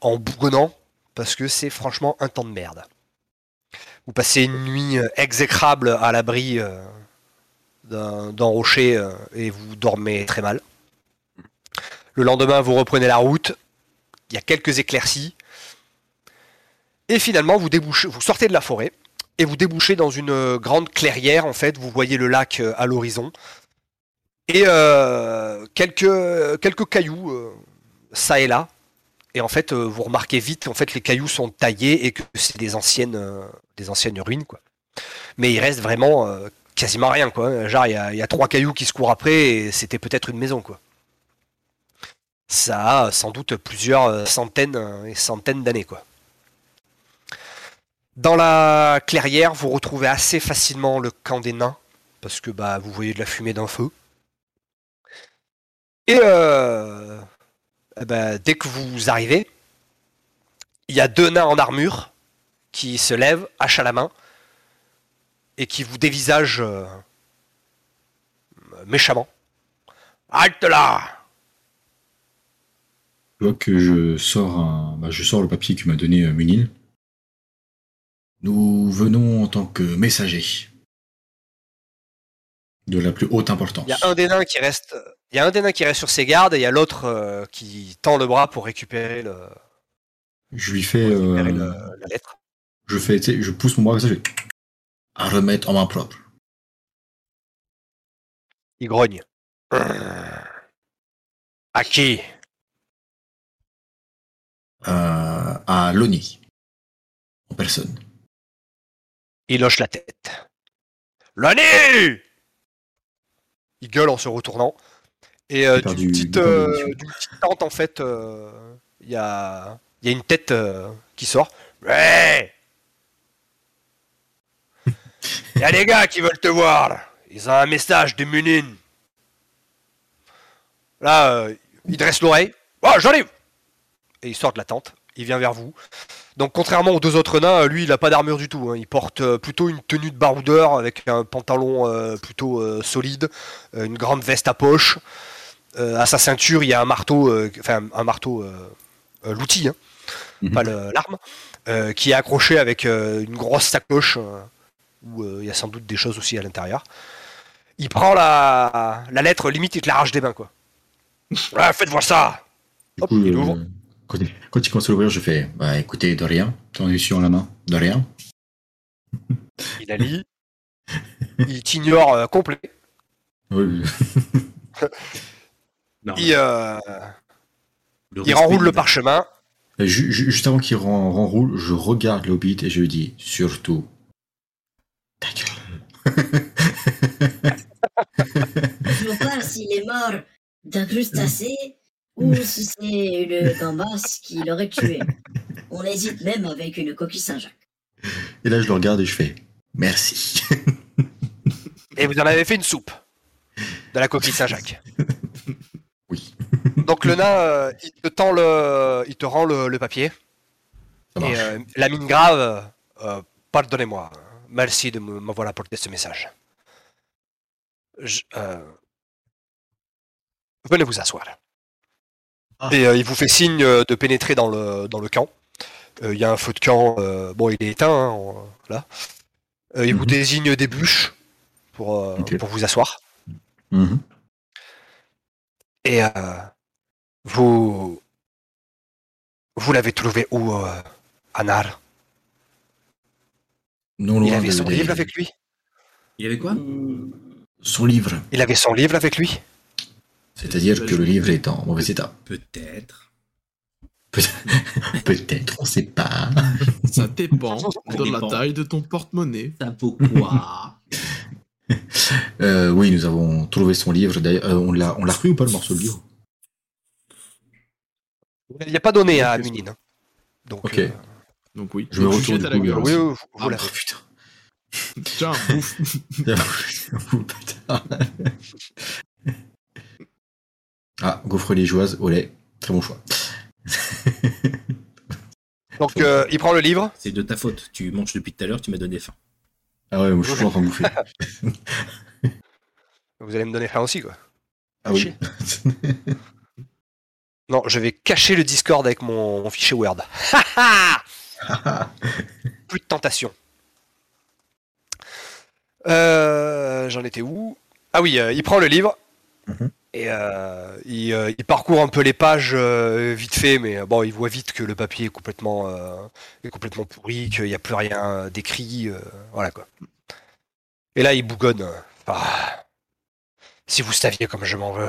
en bougonnant, parce que c'est franchement un temps de merde. Vous passez une nuit euh, exécrable à l'abri euh, d'un rocher euh, et vous dormez très mal. Le lendemain, vous reprenez la route, il y a quelques éclaircies, et finalement, vous, sortez de la forêt, et vous débouchez dans une grande clairière, en fait, vous voyez le lac à l'horizon, et quelques, cailloux, ça et là, et en fait, euh, vous remarquez vite, en fait, les cailloux sont taillés et que c'est des anciennes, euh, des anciennes ruines, quoi. Mais il reste vraiment euh, quasiment rien, quoi. Genre, il y, a- trois cailloux qui se courent après et c'était peut-être une maison, quoi. Ça a sans doute plusieurs centaines et centaines d'années, quoi. Dans la clairière, vous retrouvez assez facilement le camp des nains, parce que bah, vous voyez de la fumée d'un feu. Et euh, eh ben, dès que vous arrivez, il y a deux nains en armure qui se lèvent, hache à la main, et qui vous dévisagent euh, méchamment. Halte là Je vois que je sors, un, bah, je sors le papier que m'a donné euh, Munil. Nous venons en tant que messagers de la plus haute importance. Il y a un des nains qui reste, il y a un des nains qui reste sur ses gardes, et il y a l'autre euh, qui tend le bras pour récupérer, le, Je lui fais, euh, le- la lettre. je fais, je pousse mon bras comme ça, je fais à remettre en main propre. Il grogne. À qui? Euh, à Loni. En personne. Il hoche la tête. L'année Il gueule en se retournant. Et euh, d'une petite, euh, petite tente, en fait, euh, il y, a, il y a une tête euh, qui sort. Ouais Il y a des gars qui veulent te voir. là. Ils ont un message de Munin. Là, euh, il dresse l'oreille. Oh, j'arrive Et il sort de la tente. Il vient vers vous. Donc contrairement aux deux autres nains, lui il a pas d'armure du tout. hein. Il porte euh, plutôt une tenue de baroudeur avec un pantalon euh, plutôt euh, solide, euh, une grande veste à poche. Euh, à sa ceinture il y a un marteau, euh, enfin un marteau, euh, l'outil, hein, Mhm. pas l'arme, qui est accroché avec une grosse sacoche où il y a sans doute des choses aussi à l'intérieur. Il prend la, la lettre, limite il te l'arrache des mains quoi. Ouais, faites voir ça. Hop, coup, il ouvre. quand, il, quand il commence à l'ouvrir, je fais Bah écoutez, de rien. Tendu sur la main, de rien. Il la lit. il t'ignore euh, complet. Oui, Non, Il, euh, le il respect renroule le parchemin. Juste avant qu'il ren- renroule, je regarde l'hobbit et je lui dis surtout ta gueule. Je vois pas s'il est mort d'un crustacé ou si c'est une gambasse qui l'aurait tué. On hésite même avec une coquille Saint-Jacques. Et là, je le regarde et je fais merci. Et vous en avez fait une soupe. De la coquille Saint-Jacques. Donc le nain, euh, il te tend le, il te rend le, le papier. Et euh, la mine grave, euh, pardonnez-moi. Merci de m'avoir apporté ce message. Je- euh, venez vous asseoir. Ah. Et euh, il vous fait signe de pénétrer dans le, dans le camp. Euh, Il y a un feu de camp, euh, bon, il est éteint, hein, on- là. Euh, il vous Mhm. désigne des bûches pour, euh, vous asseoir. Mhm. Et euh, vous. Vous l'avez trouvé où, euh, Anar Non Il avait de- son des- livre avec lui? Il y avait quoi? Son livre. Il avait son livre avec lui? C'est-à-dire que le livre est en mauvais état. Peut-être. Peut-être, on sait pas. Ça dépend de la taille de ton porte-monnaie. Ça vaut quoi? Euh, oui, nous avons trouvé son livre. D'ailleurs, euh, on l'a, on l'a repris ou pas le morceau de livre? Vous ne l'aviez pas donné à Ok. Munine. Donc, Ok. euh, Donc oui, Je me retourne jettes à du la coup, gueule. oui, oui, vous Ah, putain. Tiens, bouffe. ah, gaufre liégeoise au lait. Très bon choix. Donc, euh, il prend le livre. C'est de ta faute. Tu manges depuis tout à l'heure, tu m'as donné faim. Ah ouais, moi je suis toujours en train de bouffer. Vous allez me donner faim aussi, quoi. Ah oui. Non, je vais cacher le Discord avec mon, mon fichier Word. Plus de tentation. Euh, J'en étais où? Ah oui, euh, il prend le livre Mhm. et euh, il, euh, il parcourt un peu les pages vite fait, mais bon, il voit vite que le papier est complètement, est complètement pourri, qu'il n'y a plus rien d'écrit, voilà quoi. Et là, il bougonne. Ah, si vous saviez comme je m'en veux.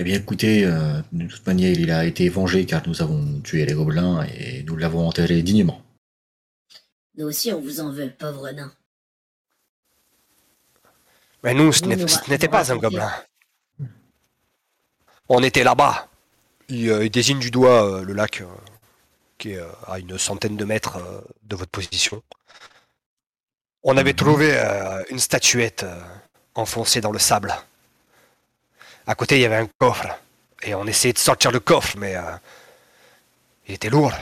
Eh bien écoutez, euh, de toute manière, il a été vengé car nous avons tué les gobelins et nous l'avons enterré dignement. Nous aussi, on vous en veut, pauvre nain. Mais nous, ce n'était pas un gobelin. On était là-bas. Il, euh, il désigne du doigt euh, le lac euh, qui est euh, à une centaine de mètres euh, de votre position. On avait Mhm. trouvé euh, une statuette euh, enfoncée dans le sable. À côté, il y avait un coffre. Et on essayait de sortir le coffre, mais euh, il était lourd.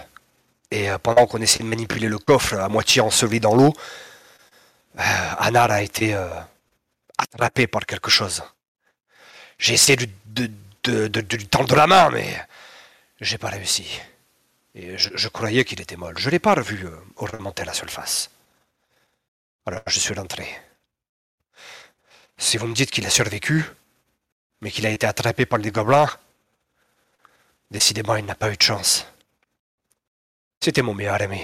Et euh, pendant qu'on essayait de manipuler le coffre à moitié enseveli dans l'eau, euh, Anar a été euh, attrapé par quelque chose. J'ai essayé de, de, lui tendre la main, mais j'ai pas réussi. Et je, croyais qu'il était mort. Je l'ai pas revu remonter à la surface. Alors je suis rentré. Si vous me dites qu'il a survécu, mais qu'il a été attrapé par des gobelins, décidément il n'a pas eu de chance. C'était mon meilleur ami,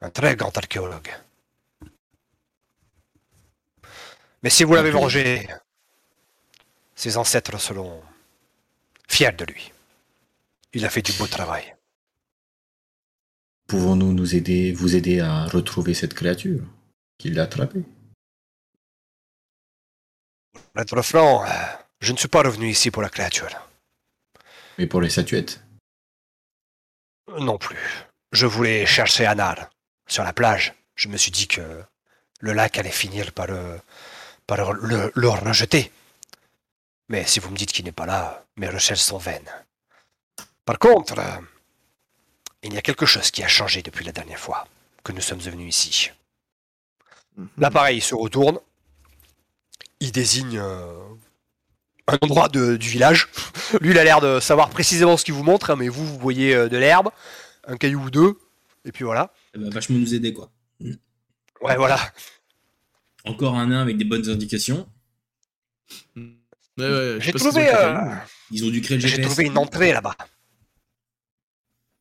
un très grand archéologue. Mais si vous l'avez vengé, ses ancêtres seront fiers de lui. Il a fait du beau travail. Pouvons-nous nous aider, vous aider à retrouver cette créature qui l'a attrapée? Pour être franc, euh, je ne suis pas revenu ici pour la créature. Mais pour les statuettes Non plus. Je voulais chercher Anar sur la plage. Je me suis dit que le lac allait finir par, le, par le, le rejeter. Mais si vous me dites qu'il n'est pas là, mes recherches sont vaines. Par contre, euh, il y a quelque chose qui a changé depuis la dernière fois que nous sommes venus ici. L'appareil se retourne. Il désigne euh, un endroit de- du village. Lui, il a l'air de savoir précisément ce qu'il vous montre, hein, mais vous, vous voyez euh, de l'herbe, un caillou ou deux, et puis voilà. Ça va vachement nous aider, quoi. Ouais, voilà. Encore un nain avec des bonnes indications. Ouais, ouais, J'ai trouvé, euh, Ils ont dû créer le j'ai trouvé une entrée là-bas,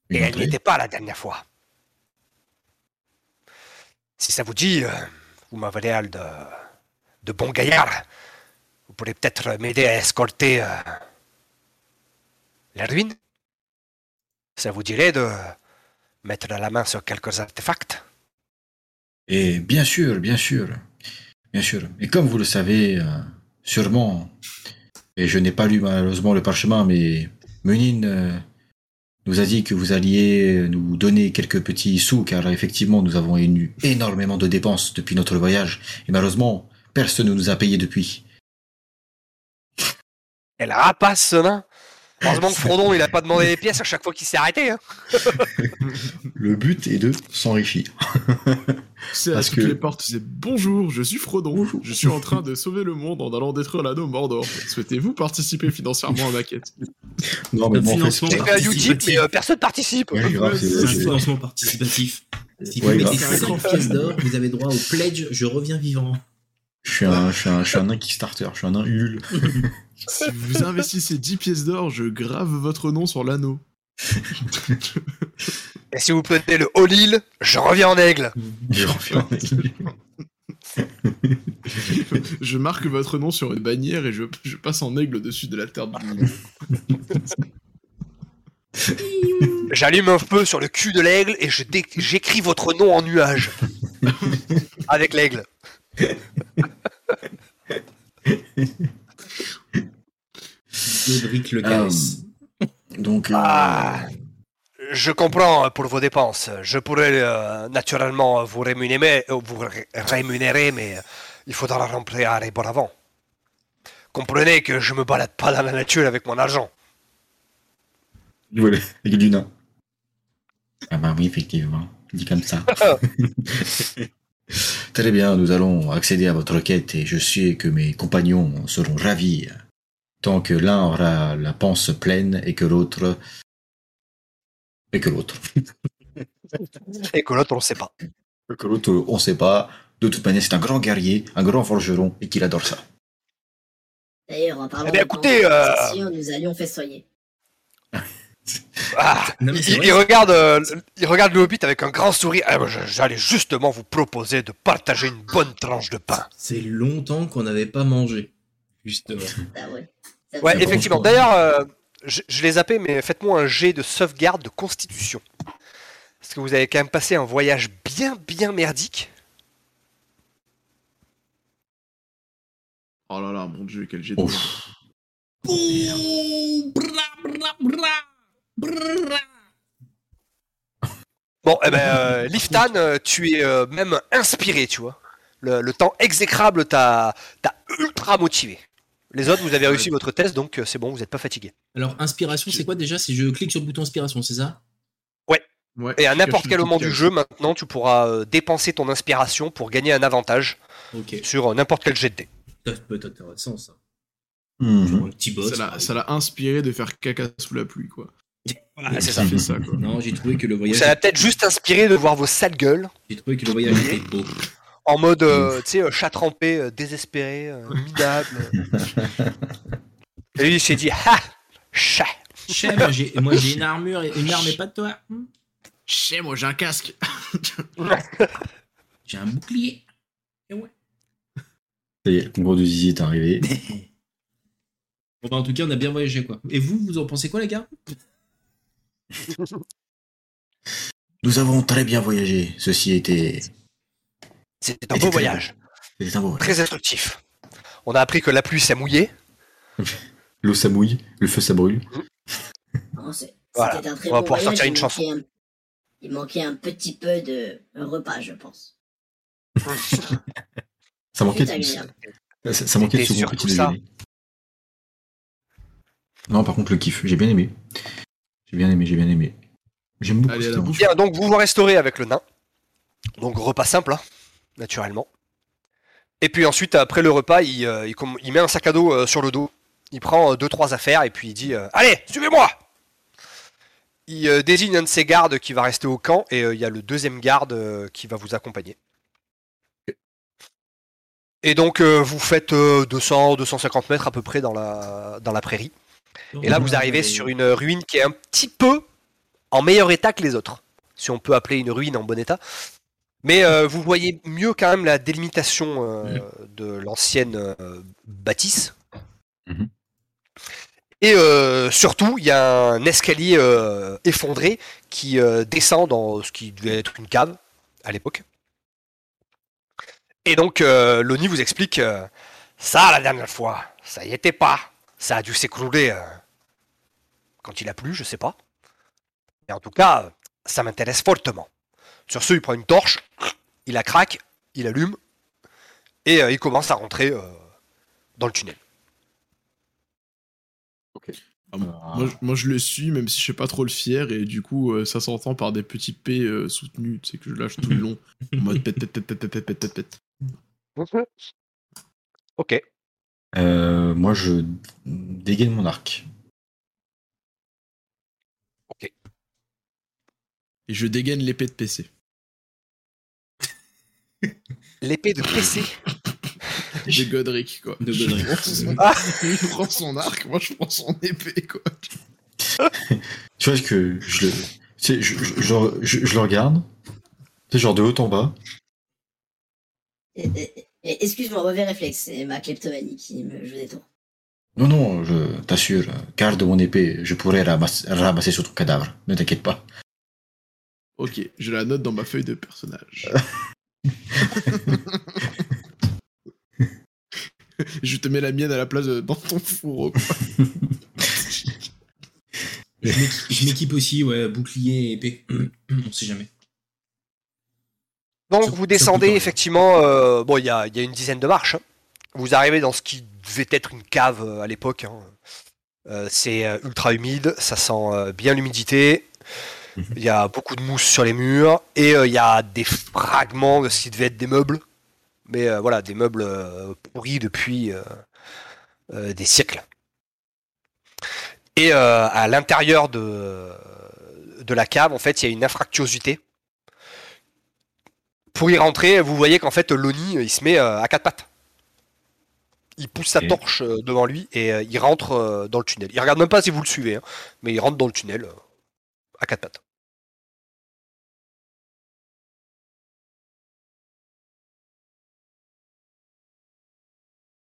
et elle n'y était pas la dernière fois. Si ça vous dit, euh, vous m'avez l'air de, de bon gaillard. Vous pourrez peut-être m'aider à escorter euh, la ruine. Ça vous dirait de mettre la main sur quelques artefacts? Et bien sûr, bien sûr, bien sûr. Et comme vous le savez, euh, sûrement, et je n'ai pas lu malheureusement le parchemin, mais Menine euh, nous a dit que vous alliez nous donner quelques petits sous, car effectivement, nous avons eu énormément de dépenses depuis notre voyage, et malheureusement, personne ne nous a payé depuis. Elle rapace ce nain. Heureusement que Frodon, il a pas demandé les pièces à chaque fois qu'il s'est arrêté. hein. Le but est de s'enrichir. C'est à Parce toutes que- les portes, c'est bonjour, je suis Frodon. Je suis en train de sauver le monde en allant détruire l'anneau Mordor. Souhaitez-vous participer financièrement à ma quête? Non, mais Un bon, en fait, financement J'ai fait un mais euh, personne participe. Ouais, c'est- un financement participatif. Si vous Ouais, mettez grave. 5 pièces d'or, vous avez droit au pledge Je reviens vivant. Je suis un, je suis un, je suis un nain Kickstarter, je suis un nain Ulule. Si vous investissez 10 pièces d'or, je grave votre nom sur l'anneau. Et si vous prenez le All-Île, je reviens en aigle. Je reviens. Je marque votre nom sur une bannière et je, je passe en aigle au-dessus de la terre du Nil. J'allume un feu sur le cul de l'aigle et j'écris votre nom en nuage. Avec l'aigle. Godric le Ah, caresse. Donc, euh, Ah. Je comprends pour vos dépenses. Je pourrais euh, naturellement vous rémunérer, euh, vous ré- rémunérer, mais euh, il faudra remplir avant. Comprenez que je me balade pas dans la nature avec mon argent. voilà, avec du nain. Ah bah oui, effectivement, dit comme ça. Très bien, nous allons accéder à votre quête et je sais que mes compagnons seront ravis tant que l'un aura la panse pleine et que l'autre... Et que l'autre. Et que l'autre, on ne sait pas. Et que l'autre, on sait pas. De toute manière, c'est un grand guerrier, un grand forgeron et qu'il adore ça. D'ailleurs, en parlant Eh bien, de écoutez, compensation, euh, nous allions festoyer. Ah, Non, il, regarde, euh, il regarde le hobbit avec un grand sourire. Ah, J'allais justement vous proposer de partager une bonne tranche de pain. c'est longtemps qu'on n'avait pas mangé. Justement. Ah ouais. Ouais, effectivement. D'ailleurs, euh, je, je l'ai zappé, mais faites-moi un jet de sauvegarde de constitution. Parce que vous avez quand même passé un voyage bien, bien merdique. Oh là là, mon dieu, quel jet de Ouf. Bon, eh ben, euh, Liftan, euh, tu es euh, même inspiré, tu vois. Le, le temps exécrable t'a ultra motivé. Les autres, vous avez réussi votre test, donc euh, c'est bon, vous n'êtes pas fatigué. Alors, inspiration, c'est quoi déjà? Si je clique sur le bouton inspiration, c'est ça? Ouais, Et à n'importe quel moment du euh, jeu, maintenant, tu pourras euh, dépenser ton inspiration pour gagner un avantage sur euh, n'importe quel jet de dés. Ça peut être intéressant, ça. Mhm. Genre un petit boss. Ça l'a- inspiré de faire caca sous la pluie, quoi. Ah, c'est Ça ça. fait ça, quoi. Non, j'ai trouvé que le voyage. Ça l'a peut-être juste inspiré de voir vos sales gueules J'ai trouvé que le voyage était beau. En mode, euh, tu sais, euh, chat trempé, euh, désespéré, euh, minable. Et lui, il s'est dit, ah, chat. Chef, moi j'ai moi, j'ai une armure et une arme et pas de toi. Hmm. Chez moi, j'ai un casque. J'ai un bouclier. Ça y est, le concours de Zizi est arrivé. Bon, bah, en tout cas, on a bien voyagé, quoi. Et vous, vous en pensez quoi, les gars? Nous avons très bien voyagé. Ceci était, C'était un beau voyage, c'était un beau voyage. très instructif. On a appris que la pluie s'est mouillée. L'eau ça mouille, le feu ça brûle. Non, Voilà, un très on va pouvoir voyage, sortir il une chanson. manquait un- Il manquait un petit peu de repas, je pense. Ça manquait de, ça, ça manquait de second petit déjeuner. Non, par contre, le kiff, j'ai bien aimé. J'ai bien aimé, j'ai bien aimé. J'aime beaucoup. Allez. Bien, donc vous vous restaurez avec le nain. Donc repas simple, hein, naturellement. Et puis ensuite, après le repas, il, euh, met un sac à dos euh, sur le dos. Il prend euh, deux trois affaires et puis il dit Allez, suivez-moi Il désigne un de ses gardes qui va rester au camp et il y a le deuxième garde qui va vous accompagner. Et donc vous faites 200-250 mètres à peu près dans la, dans la prairie. Et là, vous arrivez sur une ruine qui est un petit peu en meilleur état que les autres, si on peut appeler une ruine en bon état. Mais euh, vous voyez mieux quand même la délimitation euh, de l'ancienne euh, bâtisse. Mhm. Et euh, surtout, il y a un escalier euh, effondré qui euh, descend dans ce qui devait être une cave à l'époque. Et donc, euh, Loni vous explique euh, ça la dernière fois, ça y était pas. Ça a dû s'écrouler euh, quand il a plu, je sais pas. Mais en tout cas, ça m'intéresse fortement. Sur ce, il prend une torche, il la craque, il allume, et euh, il commence à rentrer euh, dans le tunnel. Ah, moi, je- moi, je le suis, même si je sais pas trop le fier, et du coup, euh, ça s'entend par des petits P euh, soutenus, tu sais, que je lâche tout le long, en mode pète, pète, pète, pète, pète, pète, pète, pète. Ok. Euh, moi, je dégaine mon arc. Et je dégaine l'épée de PC. L'épée de PC. De Godric, quoi. De Godric. Ah. Il prend son arc, moi, je prends son épée, quoi. Tu vois que je le, tu sais, je, je, je le- je- je le regarde, sais, genre de haut en bas. Excuse-moi, mauvais réflexe, c'est ma kleptomanie qui me joue des tours. Non, non, je t'assure, garde mon épée, je pourrais ramasser, ramasser sur ton cadavre, ne t'inquiète pas. Ok, je la note dans ma feuille de personnage. je te mets la mienne à la place de- dans ton fourreau. quoi. Je m'équipe- aussi, ouais, bouclier et épée. On sait jamais. Donc vous descendez effectivement, euh, bon il y a, il y a une dizaine de marches. hein. Vous arrivez dans ce qui devait être une cave euh, à l'époque. hein. Euh, c'est ultra humide, ça sent euh, bien l'humidité. Il y a beaucoup de mousse sur les murs et euh, il y a des fragments de ce qui devait être des meubles. Mais euh, voilà, des meubles euh, pourris depuis des siècles. Et à l'intérieur de, de la cave, en fait, il y a une infractuosité pour y rentrer, vous voyez qu'en fait, Loni, il se met à quatre pattes. Il pousse sa torche devant lui et il rentre dans le tunnel. Il regarde même pas si vous le suivez, hein, mais il rentre dans le tunnel à quatre pattes.